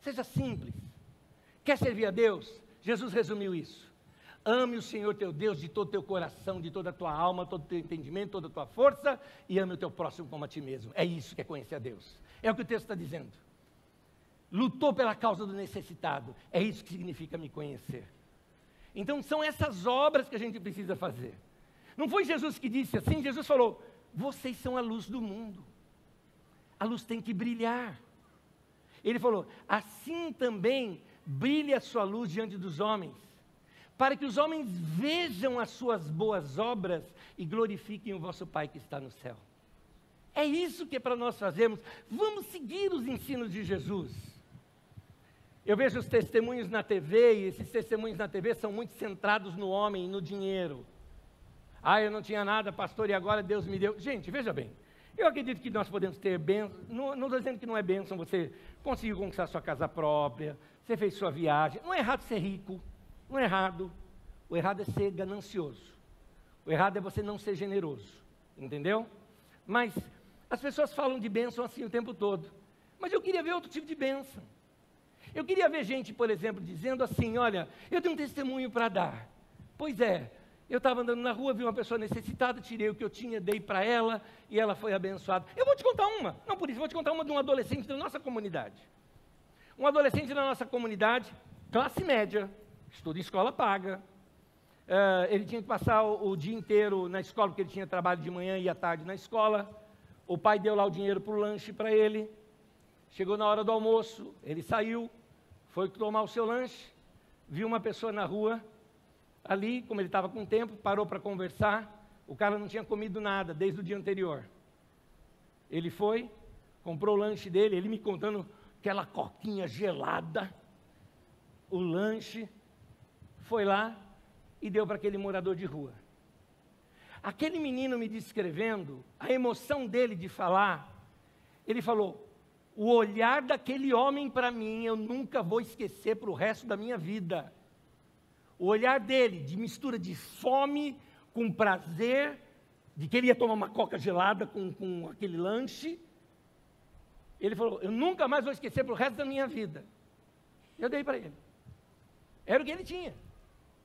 Seja simples. Quer servir a Deus? Jesus resumiu isso. Ame o Senhor teu Deus de todo o teu coração, de toda a tua alma, todo o teu entendimento, toda a tua força, e ame o teu próximo como a ti mesmo. É isso que é conhecer a Deus. É o que o texto está dizendo. Lutou pela causa do necessitado. É isso que significa me conhecer. Então são essas obras que a gente precisa fazer. Não foi Jesus que disse assim, Jesus falou: vocês são a luz do mundo. A luz tem que brilhar. Ele falou: assim também brilhe a sua luz diante dos homens, para que os homens vejam as suas boas obras e glorifiquem o vosso Pai que está no céu. É isso que é para nós fazermos. Vamos seguir os ensinos de Jesus. Eu vejo os testemunhos na TV, e esses testemunhos na TV são muito centrados no homem no dinheiro. Ah, eu não tinha nada, pastor, e agora Deus me deu. Gente, veja bem. Eu acredito que nós podemos ter bênção. Não estou dizendo que não é bênção você conseguiu conquistar sua casa própria, você fez sua viagem. Não é errado ser rico, não é errado. O errado é ser ganancioso. O errado é você não ser generoso. Entendeu? Mas as pessoas falam de bênção assim o tempo todo. Mas eu queria ver outro tipo de bênção. Eu queria ver gente, por exemplo, dizendo assim: olha, eu tenho um testemunho para dar. Pois é, eu estava andando na rua, vi uma pessoa necessitada, tirei o que eu tinha, dei para ela e ela foi abençoada. Eu vou te contar uma, não por isso, vou te contar uma de um adolescente da nossa comunidade. Um adolescente da nossa comunidade, classe média, estuda em escola paga. Uh, ele tinha que passar o, o, dia inteiro na escola, porque ele tinha trabalho de manhã e à tarde na escola. O pai deu lá o dinheiro para o lanche para ele. Chegou na hora do almoço, ele saiu, foi tomar o seu lanche, viu uma pessoa na rua, ali, como ele estava com tempo, parou para conversar. O cara não tinha comido nada desde o dia anterior. Ele foi, comprou o lanche dele, ele me contando aquela coquinha gelada, o lanche, foi lá e deu para aquele morador de rua. Aquele menino me descrevendo, a emoção dele de falar, ele falou: o olhar daquele homem para mim eu nunca vou esquecer para o resto da minha vida. O olhar dele, de mistura de fome com prazer, de que ele ia tomar uma coca gelada com, com aquele lanche, ele falou: Eu nunca mais vou esquecer para o resto da minha vida. Eu dei para ele. Era o que ele tinha.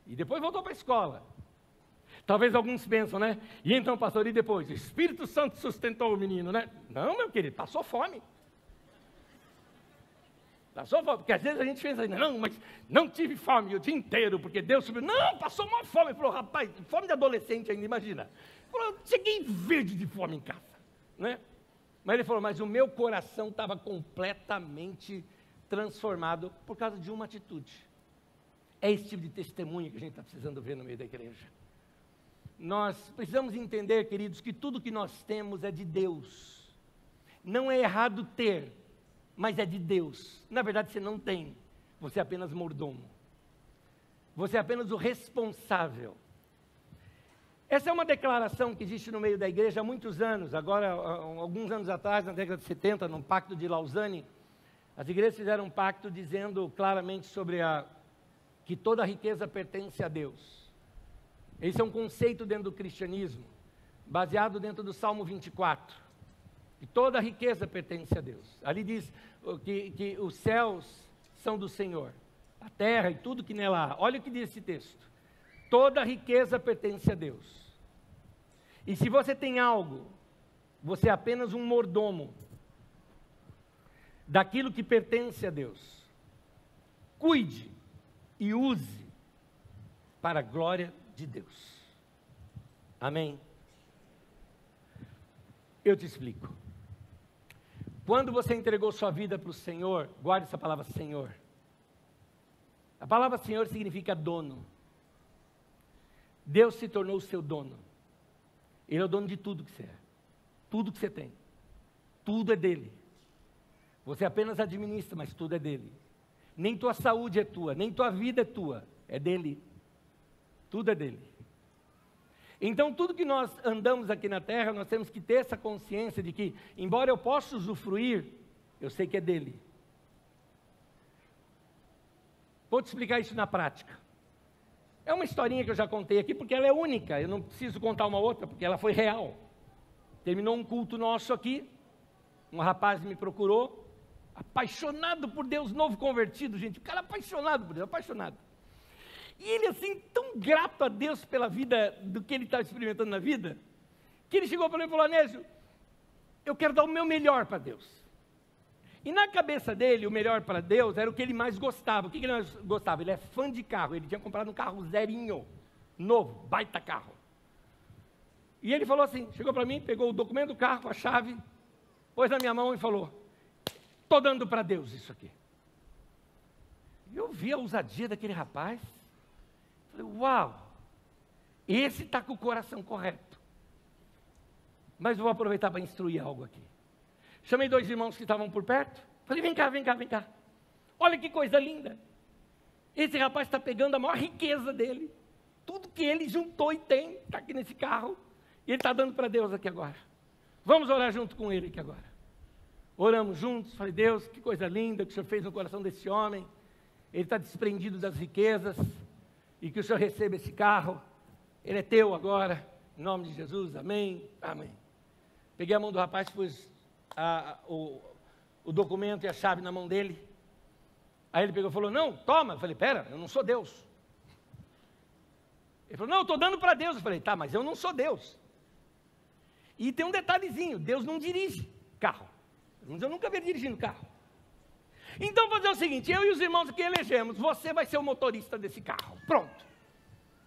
E depois voltou para a escola. Talvez alguns pensam, né? E então, pastor, e depois? O Espírito Santo sustentou o menino, né? Não, meu querido, passou fome. Fome, porque às vezes a gente pensa, não, mas não tive fome o dia inteiro, porque Deus subiu. Não, passou uma fome. Falou, rapaz, fome de adolescente ainda, imagina. Falou, cheguei verde de fome em casa, né? Mas ele falou: Mas o meu coração estava completamente transformado por causa de uma atitude. É esse tipo de testemunho que a gente está precisando ver no meio da igreja. Nós precisamos entender, queridos, que tudo que nós temos é de Deus. Não é errado ter, mas é de Deus. Na verdade, você não tem, você é apenas mordomo. Você é apenas o responsável essa é uma declaração que existe no meio da igreja há muitos anos. Agora, alguns anos atrás, na década de 70, no Pacto de Lausanne, as igrejas fizeram um pacto dizendo claramente sobre a que toda a riqueza pertence a Deus. Esse é um conceito dentro do cristianismo, baseado dentro do Salmo 24. Que toda a riqueza pertence a Deus. Ali diz que, que os céus são do Senhor, a terra e tudo que nela há. Olha o que diz esse texto. Toda a riqueza pertence a Deus. E se você tem algo, você é apenas um mordomo daquilo que pertence a Deus. Cuide e use para a glória de Deus. Amém? Eu te explico. Quando você entregou sua vida para o Senhor, guarde essa palavra Senhor. A palavra Senhor significa dono. Deus se tornou o seu dono. Ele é o dono de tudo que você é. Tudo que você tem. Tudo é dele. Você apenas administra, mas tudo é dele. Nem tua saúde é tua, nem tua vida é tua, é dele. Tudo é dele. Então, tudo que nós andamos aqui na terra, nós temos que ter essa consciência de que, embora eu possa usufruir, eu sei que é dele. Vou te explicar isso na prática. É uma historinha que eu já contei aqui, porque ela é única, eu não preciso contar uma outra, porque ela foi real. Terminou um culto nosso aqui, um rapaz me procurou, apaixonado por Deus, novo convertido, gente, o cara apaixonado por Deus, apaixonado. E ele, assim, tão grato a Deus pela vida, do que ele estava experimentando na vida, que ele chegou para mim e falou: Anésio, eu quero dar o meu melhor para Deus. E na cabeça dele, o melhor para Deus era o que ele mais gostava. O que ele mais gostava? Ele é fã de carro. Ele tinha comprado um carro zerinho, novo, baita carro. E ele falou assim: chegou para mim, pegou o documento do carro, a chave, pôs na minha mão e falou: Estou dando para Deus isso aqui. Eu vi a ousadia daquele rapaz. Falei: Uau, esse está com o coração correto. Mas vou aproveitar para instruir algo aqui. Chamei dois irmãos que estavam por perto. Falei: Vem cá, vem cá, vem cá. Olha que coisa linda. Esse rapaz está pegando a maior riqueza dele. Tudo que ele juntou e tem está aqui nesse carro. E ele está dando para Deus aqui agora. Vamos orar junto com ele aqui agora. Oramos juntos, falei, Deus, que coisa linda que o Senhor fez no coração desse homem. Ele está desprendido das riquezas. E que o Senhor receba esse carro. Ele é teu agora. Em nome de Jesus, amém. Amém. Peguei a mão do rapaz, pus a, o, o documento e a chave na mão dele. Aí ele pegou e falou: Não, toma. Eu falei: Pera, eu não sou Deus. Ele falou: Não, eu estou dando para Deus. Eu falei: Tá, mas eu não sou Deus. E tem um detalhezinho: Deus não dirige carro. Eu nunca vi dirigindo carro. Então, vou fazer o seguinte: eu e os irmãos que elegemos, você vai ser o motorista desse carro. Pronto.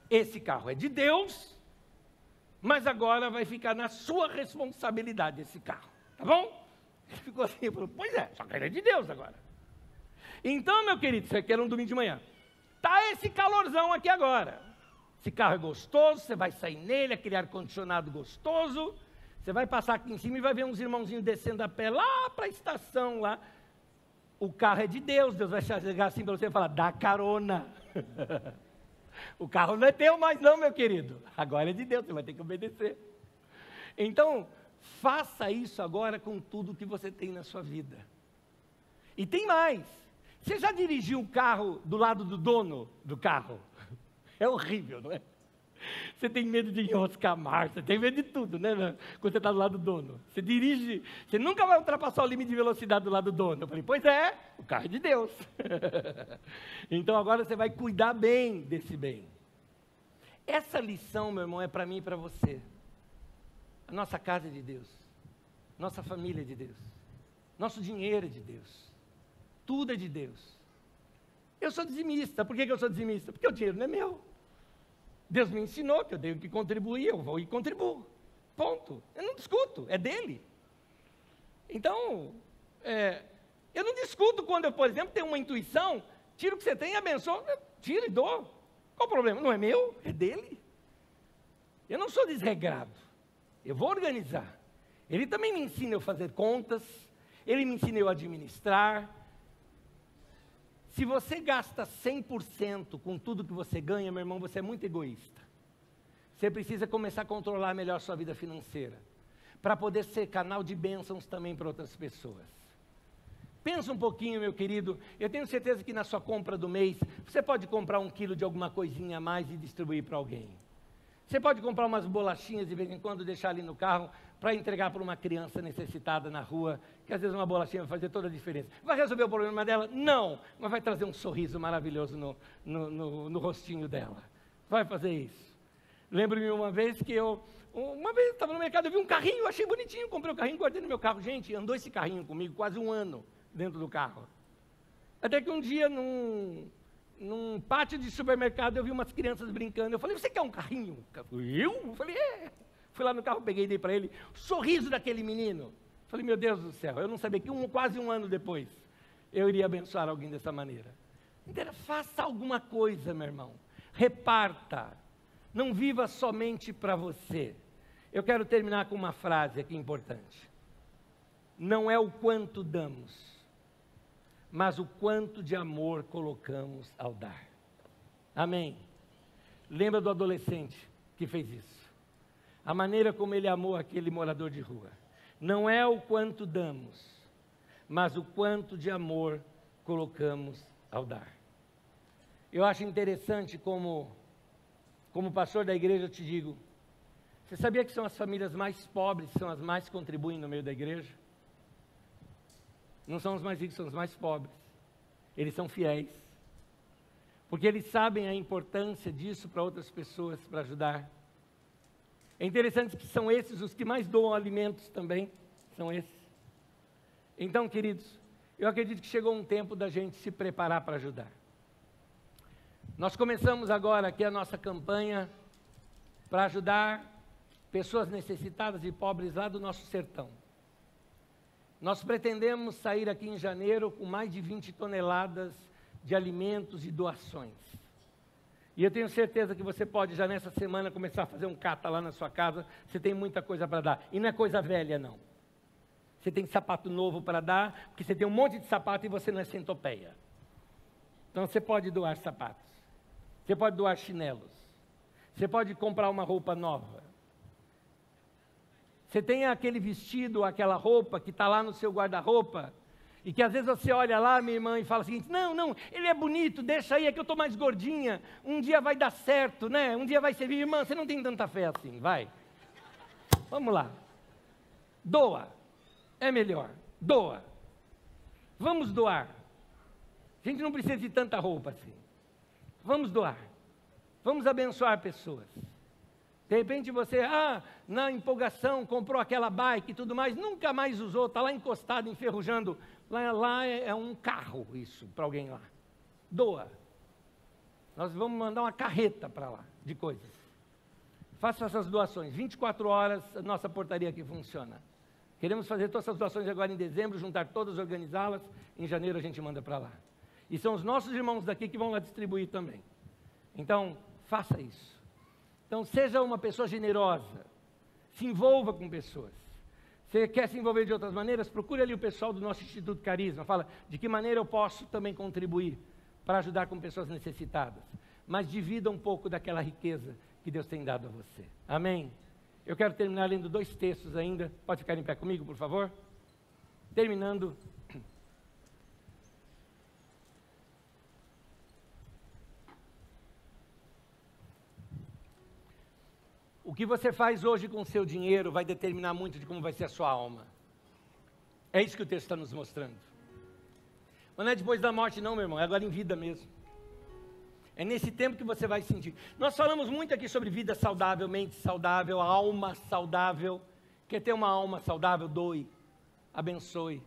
Esse carro é de Deus, mas agora vai ficar na sua responsabilidade esse carro. Tá bom? Ele ficou assim, falou: Pois é, só que ele é de Deus agora. Então, meu querido, isso aqui era um domingo de manhã. Tá esse calorzão aqui agora. Esse carro é gostoso, você vai sair nele, aquele ar-condicionado gostoso. Você vai passar aqui em cima e vai ver uns irmãozinhos descendo a pé lá para a estação lá. O carro é de Deus, Deus vai chegar assim para você e falar, dá carona. o carro não é teu mais não, meu querido. Agora é de Deus, você vai ter que obedecer. Então, faça isso agora com tudo que você tem na sua vida. E tem mais. Você já dirigiu o carro do lado do dono do carro? É horrível, não é? Você tem medo de enroscar a você tem medo de tudo, né? Quando você está do lado do dono. Você dirige, você nunca vai ultrapassar o limite de velocidade do lado do dono. Eu falei, pois é, o carro é de Deus. então agora você vai cuidar bem desse bem. Essa lição, meu irmão, é para mim e para você. A nossa casa é de Deus. Nossa família é de Deus. Nosso dinheiro é de Deus. Tudo é de Deus. Eu sou dizimista. Por que, que eu sou dizimista? Porque o dinheiro não é meu. Deus me ensinou que eu tenho que contribuir, eu vou e contribuo. Ponto. Eu não discuto, é dele. Então, é, eu não discuto quando eu, por exemplo, tenho uma intuição, tiro o que você tem abençoo, tiro e dou. Qual o problema? Não é meu, é dele. Eu não sou desregrado. Eu vou organizar. Ele também me ensina a fazer contas, ele me ensina a administrar, se você gasta 100% com tudo que você ganha, meu irmão, você é muito egoísta. Você precisa começar a controlar melhor sua vida financeira, para poder ser canal de bênçãos também para outras pessoas. Pensa um pouquinho, meu querido. Eu tenho certeza que na sua compra do mês, você pode comprar um quilo de alguma coisinha a mais e distribuir para alguém. Você pode comprar umas bolachinhas de vez em quando, deixar ali no carro, para entregar para uma criança necessitada na rua, que às vezes uma bolachinha vai fazer toda a diferença. Vai resolver o problema dela? Não, mas vai trazer um sorriso maravilhoso no, no, no, no rostinho dela. Vai fazer isso. Lembro-me uma vez que eu, uma vez estava no mercado, eu vi um carrinho, achei bonitinho, comprei o um carrinho, guardei no meu carro. Gente, andou esse carrinho comigo quase um ano dentro do carro. Até que um dia, num, num pátio de supermercado, eu vi umas crianças brincando. Eu falei, você quer um carrinho? Eu? Eu falei, é. Fui lá no carro, peguei e dei para ele. Sorriso daquele menino. Falei, meu Deus do céu, eu não sabia que um, quase um ano depois eu iria abençoar alguém dessa maneira. Então, faça alguma coisa, meu irmão. Reparta. Não viva somente para você. Eu quero terminar com uma frase aqui importante. Não é o quanto damos, mas o quanto de amor colocamos ao dar. Amém. Lembra do adolescente que fez isso? a maneira como ele amou aquele morador de rua. Não é o quanto damos, mas o quanto de amor colocamos ao dar. Eu acho interessante como, como pastor da igreja, eu te digo, você sabia que são as famílias mais pobres, são as mais que contribuem no meio da igreja? Não são os mais ricos, são os mais pobres. Eles são fiéis. porque eles sabem a importância disso para outras pessoas, para ajudar. É interessante que são esses os que mais doam alimentos também, são esses. Então, queridos, eu acredito que chegou um tempo da gente se preparar para ajudar. Nós começamos agora aqui a nossa campanha para ajudar pessoas necessitadas e pobres lá do nosso sertão. Nós pretendemos sair aqui em janeiro com mais de 20 toneladas de alimentos e doações. E eu tenho certeza que você pode já nessa semana começar a fazer um cata lá na sua casa, você tem muita coisa para dar. E não é coisa velha, não. Você tem sapato novo para dar, porque você tem um monte de sapato e você não é centopeia. Então você pode doar sapatos. Você pode doar chinelos. Você pode comprar uma roupa nova. Você tem aquele vestido, aquela roupa que está lá no seu guarda-roupa, e que às vezes você olha lá, minha irmã, e fala o seguinte: não, não, ele é bonito, deixa aí, é que eu estou mais gordinha, um dia vai dar certo, né? Um dia vai servir. Irmã, você não tem tanta fé assim, vai. Vamos lá. Doa. É melhor. Doa. Vamos doar. A gente não precisa de tanta roupa assim. Vamos doar. Vamos abençoar pessoas. De repente você, ah, na empolgação, comprou aquela bike e tudo mais, nunca mais usou, está lá encostado, enferrujando. Lá, lá é, é um carro isso para alguém lá. Doa. Nós vamos mandar uma carreta para lá de coisas. Faça essas doações. 24 horas a nossa portaria aqui funciona. Queremos fazer todas essas doações agora em dezembro, juntar todas, organizá-las. Em janeiro a gente manda para lá. E são os nossos irmãos daqui que vão lá distribuir também. Então, faça isso. Então, seja uma pessoa generosa, se envolva com pessoas. Você quer se envolver de outras maneiras? Procure ali o pessoal do nosso Instituto Carisma. Fala de que maneira eu posso também contribuir para ajudar com pessoas necessitadas. Mas divida um pouco daquela riqueza que Deus tem dado a você. Amém? Eu quero terminar lendo dois textos ainda. Pode ficar em pé comigo, por favor? Terminando O que você faz hoje com o seu dinheiro vai determinar muito de como vai ser a sua alma. É isso que o texto está nos mostrando. Mas não é depois da morte, não, meu irmão, é agora em vida mesmo. É nesse tempo que você vai sentir. Nós falamos muito aqui sobre vida saudável, mente saudável, alma saudável. Quer ter uma alma saudável? Doe, abençoe.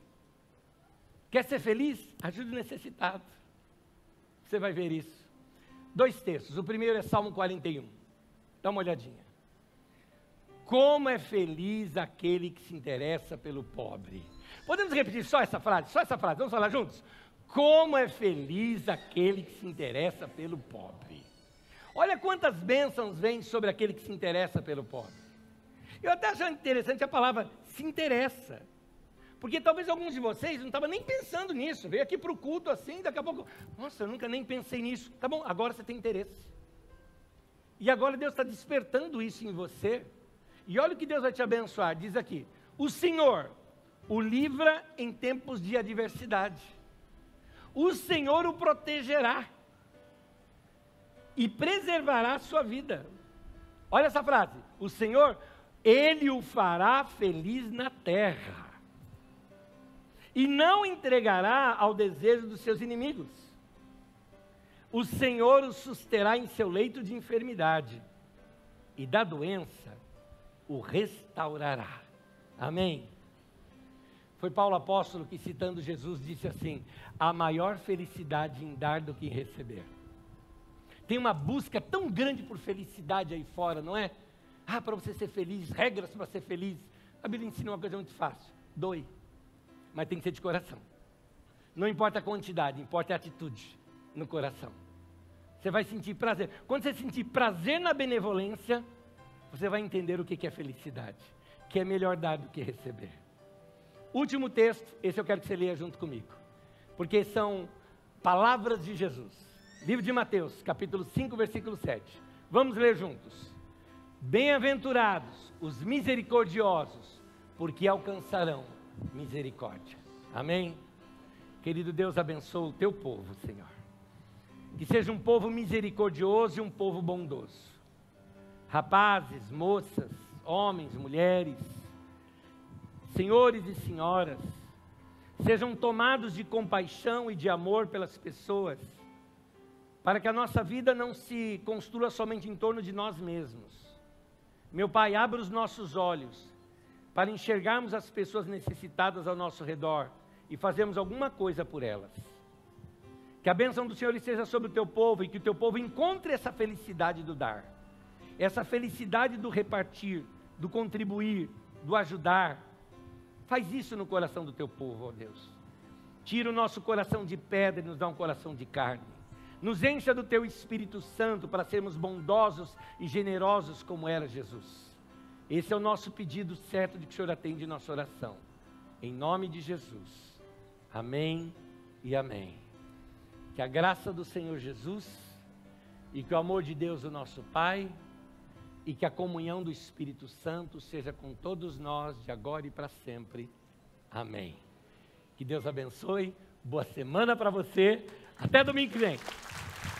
Quer ser feliz? Ajude o necessitado. Você vai ver isso. Dois textos. O primeiro é Salmo 41. Dá uma olhadinha. Como é feliz aquele que se interessa pelo pobre. Podemos repetir só essa frase? Só essa frase, vamos falar juntos? Como é feliz aquele que se interessa pelo pobre. Olha quantas bênçãos vêm sobre aquele que se interessa pelo pobre. Eu até acho interessante a palavra se interessa. Porque talvez alguns de vocês não estavam nem pensando nisso. Veio aqui para o culto assim, daqui a pouco, nossa, eu nunca nem pensei nisso. Tá bom, agora você tem interesse. E agora Deus está despertando isso em você. E olha o que Deus vai te abençoar, diz aqui: o Senhor o livra em tempos de adversidade, o Senhor o protegerá e preservará a sua vida. Olha essa frase: o Senhor, ele o fará feliz na terra e não entregará ao desejo dos seus inimigos. O Senhor o susterá em seu leito de enfermidade e da doença o restaurará. Amém? Foi Paulo apóstolo que, citando Jesus, disse assim: há maior felicidade em dar do que em receber. Tem uma busca tão grande por felicidade aí fora, não é? Ah, para você ser feliz, regras para ser feliz. A Bíblia ensina uma coisa muito fácil: doe. Mas tem que ser de coração. Não importa a quantidade, importa a atitude no coração. Você vai sentir prazer. Quando você sentir prazer na benevolência, você vai entender o que é felicidade, que é melhor dar do que receber. Último texto, esse eu quero que você leia junto comigo, porque são palavras de Jesus. Livro de Mateus, capítulo 5, versículo 7. Vamos ler juntos. Bem-aventurados os misericordiosos, porque alcançarão misericórdia. Amém? Querido Deus, abençoa o teu povo, Senhor. Que seja um povo misericordioso e um povo bondoso rapazes, moças, homens, mulheres, senhores e senhoras, sejam tomados de compaixão e de amor pelas pessoas, para que a nossa vida não se construa somente em torno de nós mesmos. Meu Pai, abra os nossos olhos para enxergarmos as pessoas necessitadas ao nosso redor e fazermos alguma coisa por elas. Que a bênção do Senhor esteja sobre o teu povo e que o teu povo encontre essa felicidade do dar, essa felicidade do repartir, do contribuir, do ajudar. Faz isso no coração do teu povo, ó Deus. Tira o nosso coração de pedra e nos dá um coração de carne. Nos encha do teu Espírito Santo para sermos bondosos e generosos como era Jesus. Esse é o nosso pedido certo de que o Senhor atende nossa oração. Em nome de Jesus. Amém e amém. Que a graça do Senhor Jesus e que o amor de Deus, o nosso Pai, e que a comunhão do Espírito Santo seja com todos nós de agora e para sempre. Amém. Que Deus abençoe. Boa semana para você. Até domingo que vem.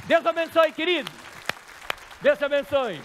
Deus abençoe, querido. Deus abençoe.